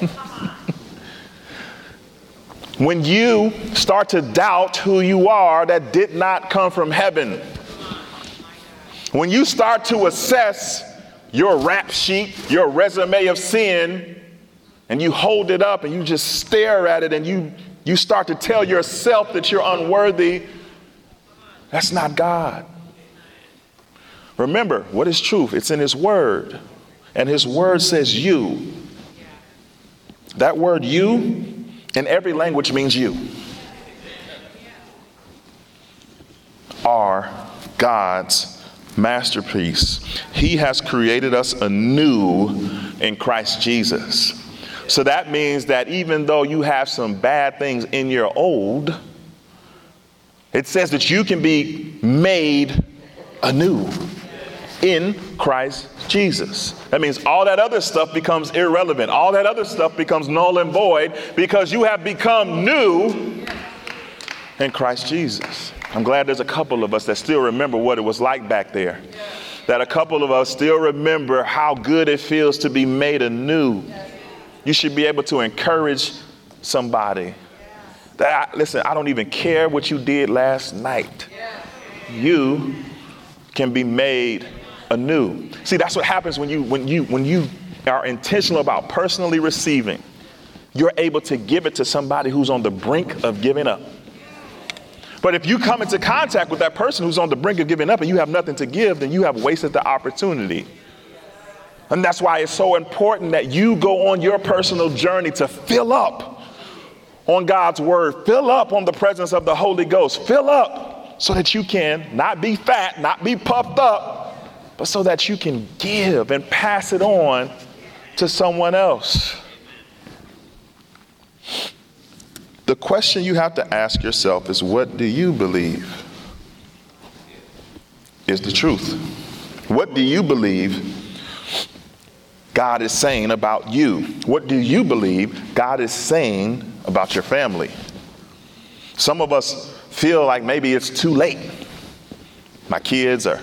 [LAUGHS] When you start to doubt who you are, that did not come from heaven. When you start to assess your rap sheet, your resume of sin, and you hold it up and you just stare at it and you, you start to tell yourself that you're unworthy, that's not God. Remember, what is truth? It's in His Word. And His Word says you. That word you in every language means you. Are God's masterpiece. He has created us anew in Christ Jesus. So that means that even though you have some bad things in your old, it says that you can be made anew in Christ Jesus. That means all that other stuff becomes irrelevant. All that other stuff becomes null and void because you have become new in Christ Jesus. I'm glad there's a couple of us that still remember what it was like back there. That a couple of us still remember how good it feels to be made anew. You should be able to encourage somebody. That I, listen, I don't even care what you did last night. You can be made anew. See, that's what happens when you when you when you are intentional about personally receiving. You're able to give it to somebody who's on the brink of giving up. But if you come into contact with that person who's on the brink of giving up and you have nothing to give, then you have wasted the opportunity. And that's why it's so important that you go on your personal journey to fill up on God's word, fill up on the presence of the Holy Ghost, fill up so that you can not be fat, not be puffed up, but so that you can give and pass it on to someone else. The question you have to ask yourself is what do you believe is the truth? What do you believe God is saying about you? What do you believe God is saying about your family? Some of us feel like maybe it's too late. My kids are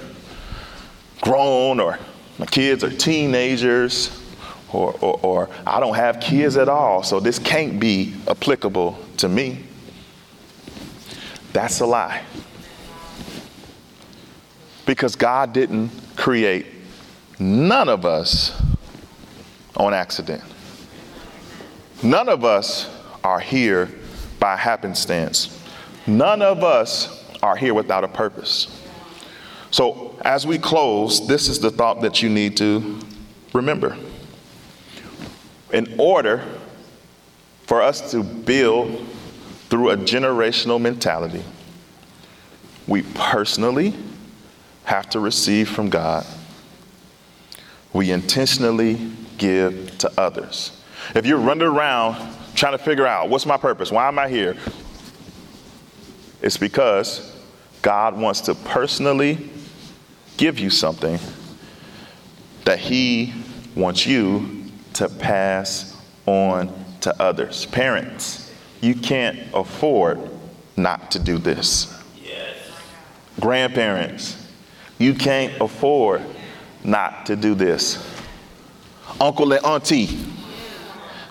grown, or my kids are teenagers, or, or, or, I don't have kids at all, so this can't be applicable to me. That's a lie. Because God didn't create none of us on accident. None of us are here by happenstance. None of us are here without a purpose. So, as we close, this is the thought that you need to remember. In order for us to build through a generational mentality, we personally have to receive from God. We intentionally give to others. If you're running around trying to figure out what's my purpose, why am I here? It's because God wants to personally give you something that He wants you to pass on to others. Parents, you can't afford not to do this. Yes. Grandparents, you can't afford not to do this. Uncle and auntie,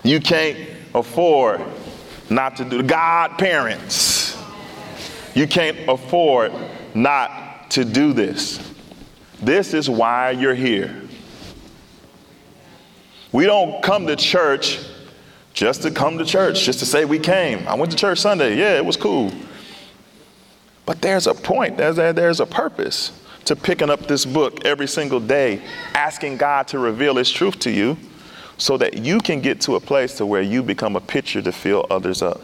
you can't afford not to do godparents. You can't afford not to do this. This is why you're here. We don't come to church just to come to church, just to say we came. I went to church Sunday. Yeah, it was cool. But there's a point, there's a, there's a purpose to picking up this book every single day, asking God to reveal His truth to you so that you can get to a place to where you become a pitcher to fill others up.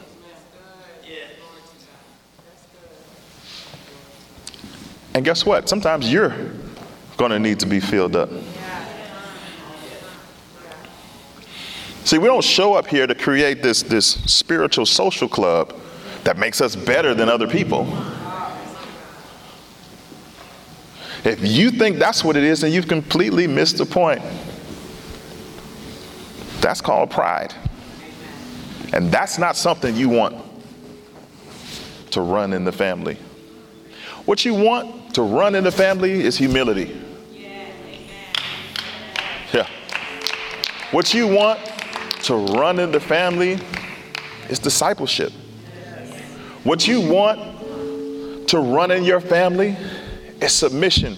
And guess what? Sometimes you're going to need to be filled up. See, we don't show up here to create this, this spiritual social club that makes us better than other people. If you think that's what it is, then you've completely missed the point. That's called pride. And that's not something you want to run in the family. What you want to run in the family is humility. What you want to run in the family is discipleship. What you want to run in your family is submission.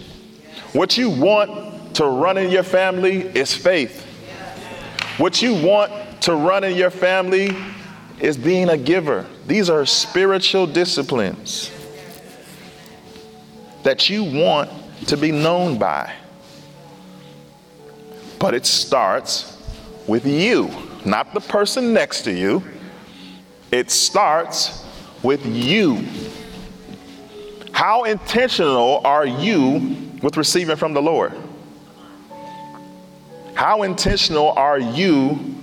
What you want to run in your family is faith. What you want to run in your family is being a giver. These are spiritual disciplines that you want to be known by. But it starts with you, not the person next to you. It starts with you. How intentional are you with receiving from the Lord? How intentional are you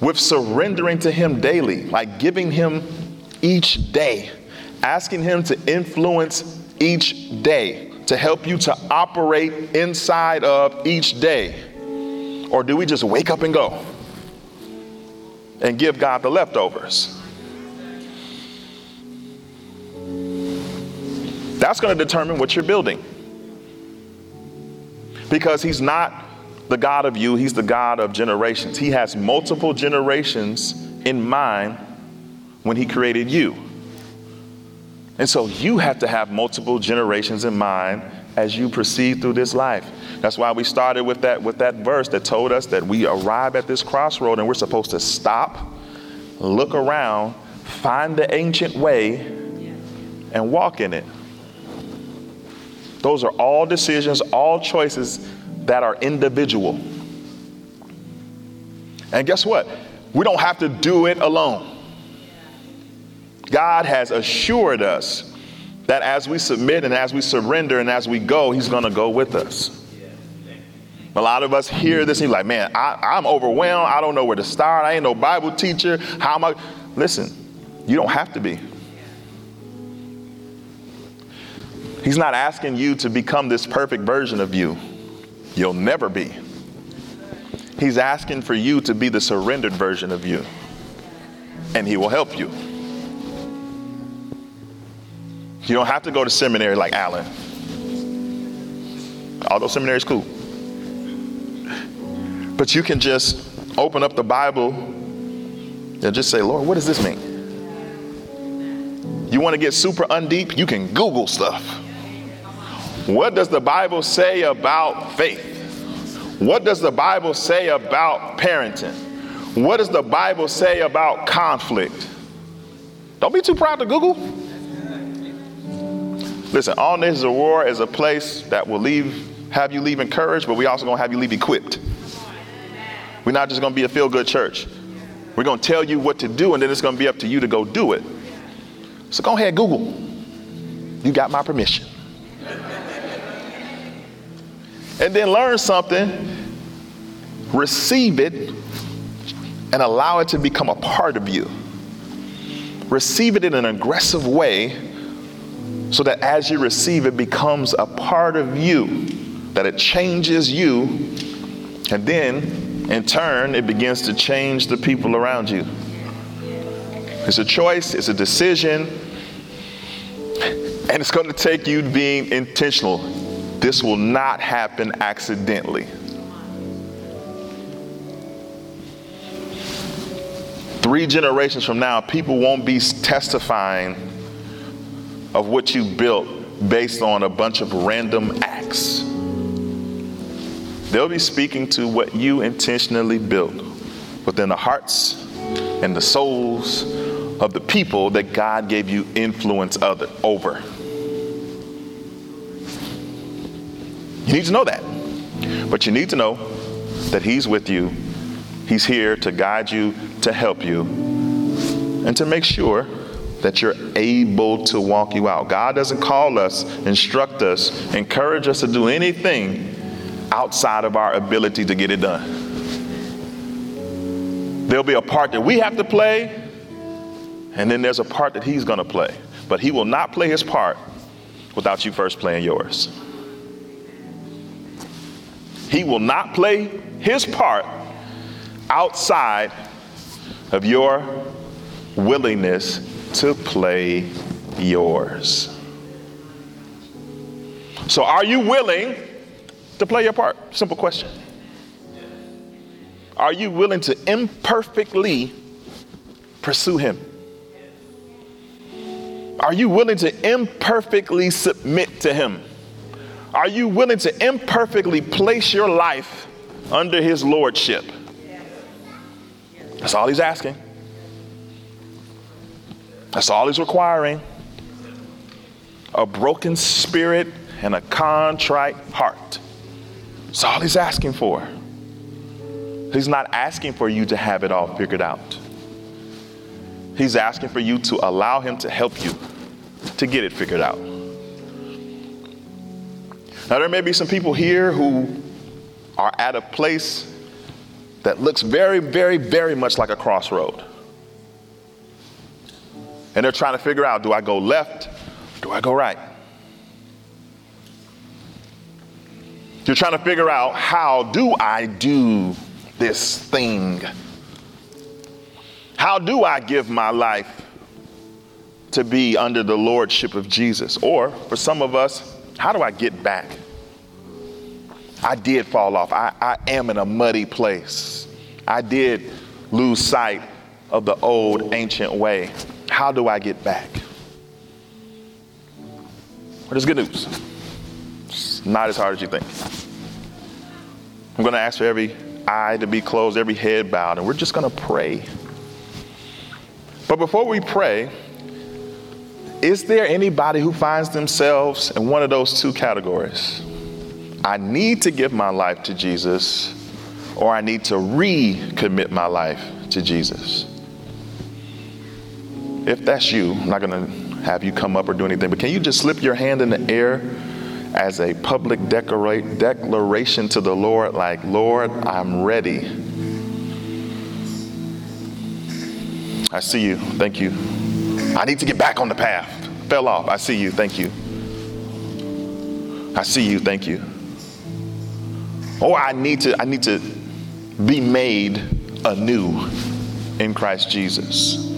with surrendering to Him daily, like giving Him each day, asking Him to influence each day, to help you to operate inside of each day? Or do we just wake up and go and give God the leftovers? That's going to determine what you're building. Because He's not the God of you, He's the God of generations. He has multiple generations in mind when He created you. And so you have to have multiple generations in mind as you proceed through this life. That's why we started with that with that verse that told us that we arrive at this crossroad and we're supposed to stop, look around, find the ancient way and walk in it. Those are all decisions, all choices that are individual. And guess what? We don't have to do it alone. God has assured us that as we submit and as we surrender and as we go, He's going to go with us. A lot of us hear this and you're like, man, I, am overwhelmed. I don't know where to start. I ain't no Bible teacher. How am I? Listen, you don't have to be. He's not asking you to become this perfect version of you. You'll never be. He's asking for you to be the surrendered version of you, and He will help you. You don't have to go to seminary like Alan. Although seminary is cool. But you can just open up the Bible and just say, Lord, what does this mean? You want to get super undeep? You can Google stuff. What does the Bible say about faith? What does the Bible say about parenting? What does the Bible say about conflict? Don't be too proud to Google. Listen, All Nations Aurora is a place that will leave, have you leave encouraged, but we also gonna have you leave equipped. We're not just gonna be a feel good church. We're gonna tell you what to do, and then it's gonna be up to you to go do it. So go ahead, Google. You got my permission and then learn something, receive it, and allow it to become a part of you. Receive it in an aggressive way so that as you receive it becomes a part of you, that it changes you, and then in turn it begins to change the people around you. It's a choice, it's a decision, and it's going to take you being intentional this will not happen accidentally. Three generations from now, people won't be testifying of what you built based on a bunch of random acts. They'll be speaking to what you intentionally built within the hearts and the souls of the people that God gave you influence other, over. You need to know that. But you need to know that He's with you, He's here to guide you, to help you, and to make sure that you're able to walk you out. God doesn't call us, instruct us, encourage us to do anything outside of our ability to get it done. There'll be a part that we have to play, and then there's a part that He's going to play. But He will not play His part without you first playing yours. He will not play his part outside of your willingness to play yours. So, are you willing to play your part? Simple question. Are you willing to imperfectly pursue Him? Are you willing to imperfectly submit to Him? Are you willing to imperfectly place your life under his lordship? That's all he's asking. That's all he's requiring. A broken spirit and a contrite heart. That's all he's asking for. He's not asking for you to have it all figured out. He's asking for you to allow him to help you to get it figured out. Now, there may be some people here who are at a place that looks very, very, very much like a crossroad. And they're trying to figure out do I go left? Do I go right? You're trying to figure out how do I do this thing? How do I give my life to be under the lordship of Jesus? Or for some of us, how do I get back? I did fall off. I, I am in a muddy place. I did lose sight of the old ancient way. How do I get back? Well, there's good news. It's not as hard as you think. I'm going to ask for every eye to be closed, every head bowed, and we're just going to pray. But before we pray, is there anybody who finds themselves in one of those two categories? I need to give my life to Jesus, or I need to recommit my life to Jesus. If that's you, I'm not going to have you come up or do anything, but can you just slip your hand in the air as a public declaration to the Lord, like, Lord, I'm ready. I see you. Thank you. I need to get back on the path. Fell off. I see you. Thank you. I see you. Thank you. Or I need to I need to be made anew in Christ Jesus.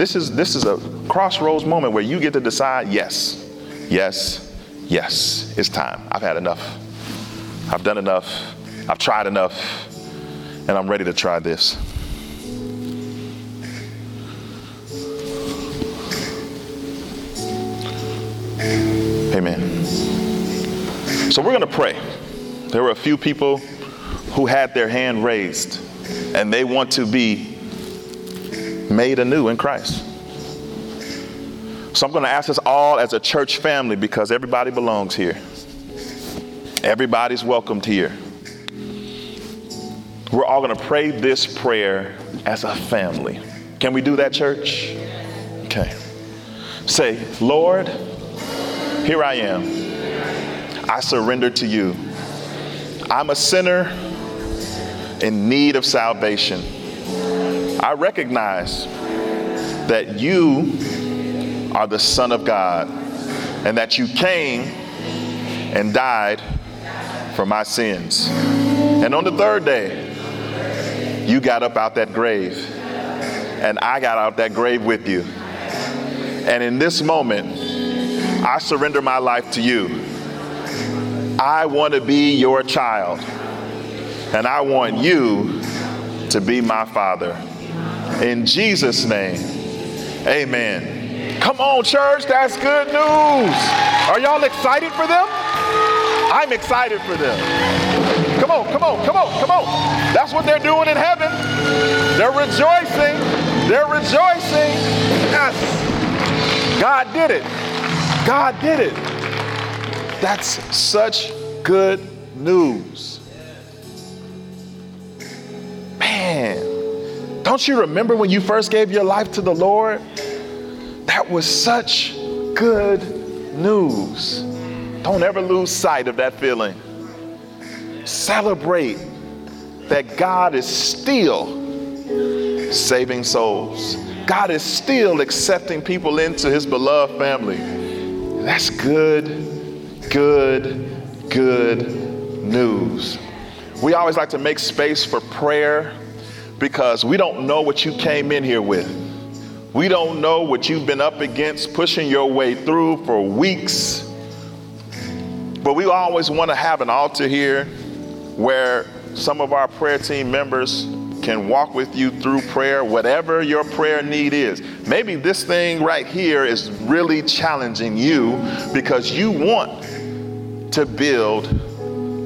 This is this is a crossroads moment where you get to decide yes. Yes. Yes. It's time. I've had enough. I've done enough. I've tried enough. And I'm ready to try this. Amen. So we're going to pray. There were a few people who had their hand raised and they want to be made anew in Christ. So I'm going to ask us all as a church family because everybody belongs here. Everybody's welcomed here. We're all going to pray this prayer as a family. Can we do that, church? Okay. Say, Lord, here I am. I surrender to you. I'm a sinner in need of salvation. I recognize that you are the Son of God and that you came and died for my sins. And on the third day, you got up out that grave, and I got out that grave with you. And in this moment, I surrender my life to you. I want to be your child, and I want you to be my father. In Jesus' name, amen. Come on, church, that's good news. Are y'all excited for them? I'm excited for them. Come on, come on, come on, come on. That's what they're doing in heaven. They're rejoicing. They're rejoicing. Yes. God did it. God did it. That's such good news. Man, don't you remember when you first gave your life to the Lord? That was such good news. Don't ever lose sight of that feeling. Celebrate that God is still saving souls. God is still accepting people into his beloved family. That's good, good, good news. We always like to make space for prayer because we don't know what you came in here with. We don't know what you've been up against, pushing your way through for weeks. But we always want to have an altar here where some of our prayer team members can walk with you through prayer, whatever your prayer need is. Maybe this thing right here is really challenging you because you want to build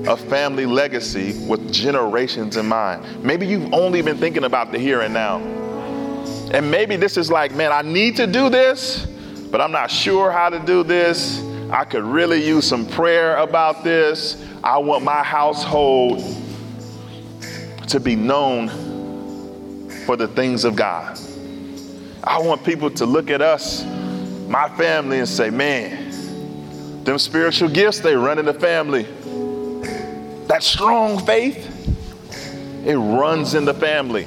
a family legacy with generations in mind. Maybe you've only been thinking about the here and now. And maybe this is like, man, I need to do this, but I'm not sure how to do this. I could really use some prayer about this. I want my household to be known for the things of God. I want people to look at us, my family, and say, man, them spiritual gifts, they run in the family. That strong faith, it runs in the family.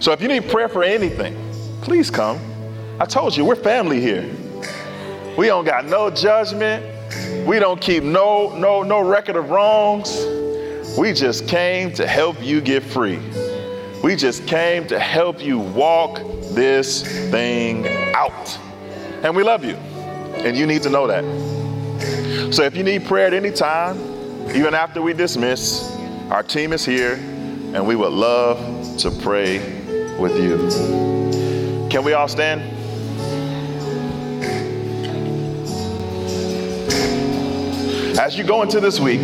So if you need prayer for anything, please come. I told you, we're family here. We don't got no judgment. We don't keep no no no record of wrongs. We just came to help you get free. We just came to help you walk this thing out. And we love you. And you need to know that. So if you need prayer at any time, even after we dismiss, our team is here and we would love to pray with you. Can we all stand? As you go into this week,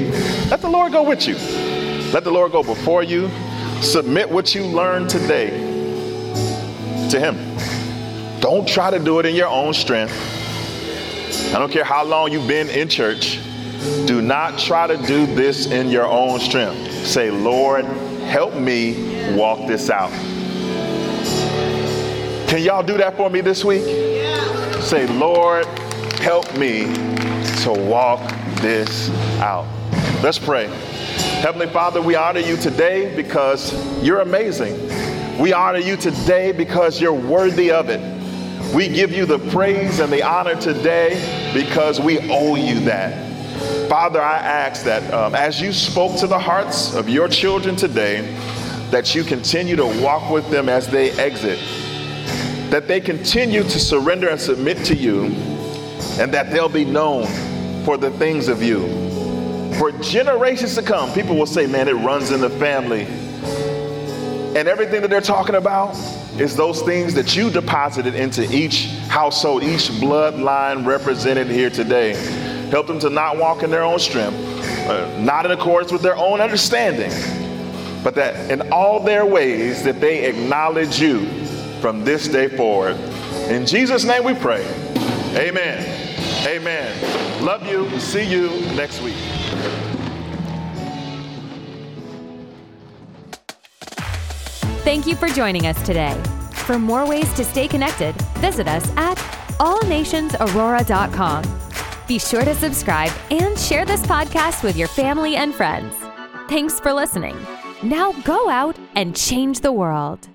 let the Lord go with you. Let the Lord go before you. Submit what you learned today to Him. Don't try to do it in your own strength. I don't care how long you've been in church. Do not try to do this in your own strength. Say, Lord, help me walk this out. Can y'all do that for me this week? Say, Lord, help me to walk this out. Let's pray. Heavenly Father, we honor you today because you're amazing. We honor you today because you're worthy of it. We give you the praise and the honor today because we owe you that. Father, I ask that um, as you spoke to the hearts of your children today, that you continue to walk with them as they exit, that they continue to surrender and submit to you, and that they'll be known for the things of you. For generations to come, people will say, man, it runs in the family. And everything that they're talking about is those things that you deposited into each household, each bloodline represented here today. Help them to not walk in their own strength, uh, not in accordance with their own understanding, but that in all their ways that they acknowledge you from this day forward. In Jesus' name we pray. Amen. Amen. Love you. See you next week. Thank you for joining us today. For more ways to stay connected, visit us at allnationsaurora.com. Be sure to subscribe and share this podcast with your family and friends. Thanks for listening. Now go out and change the world.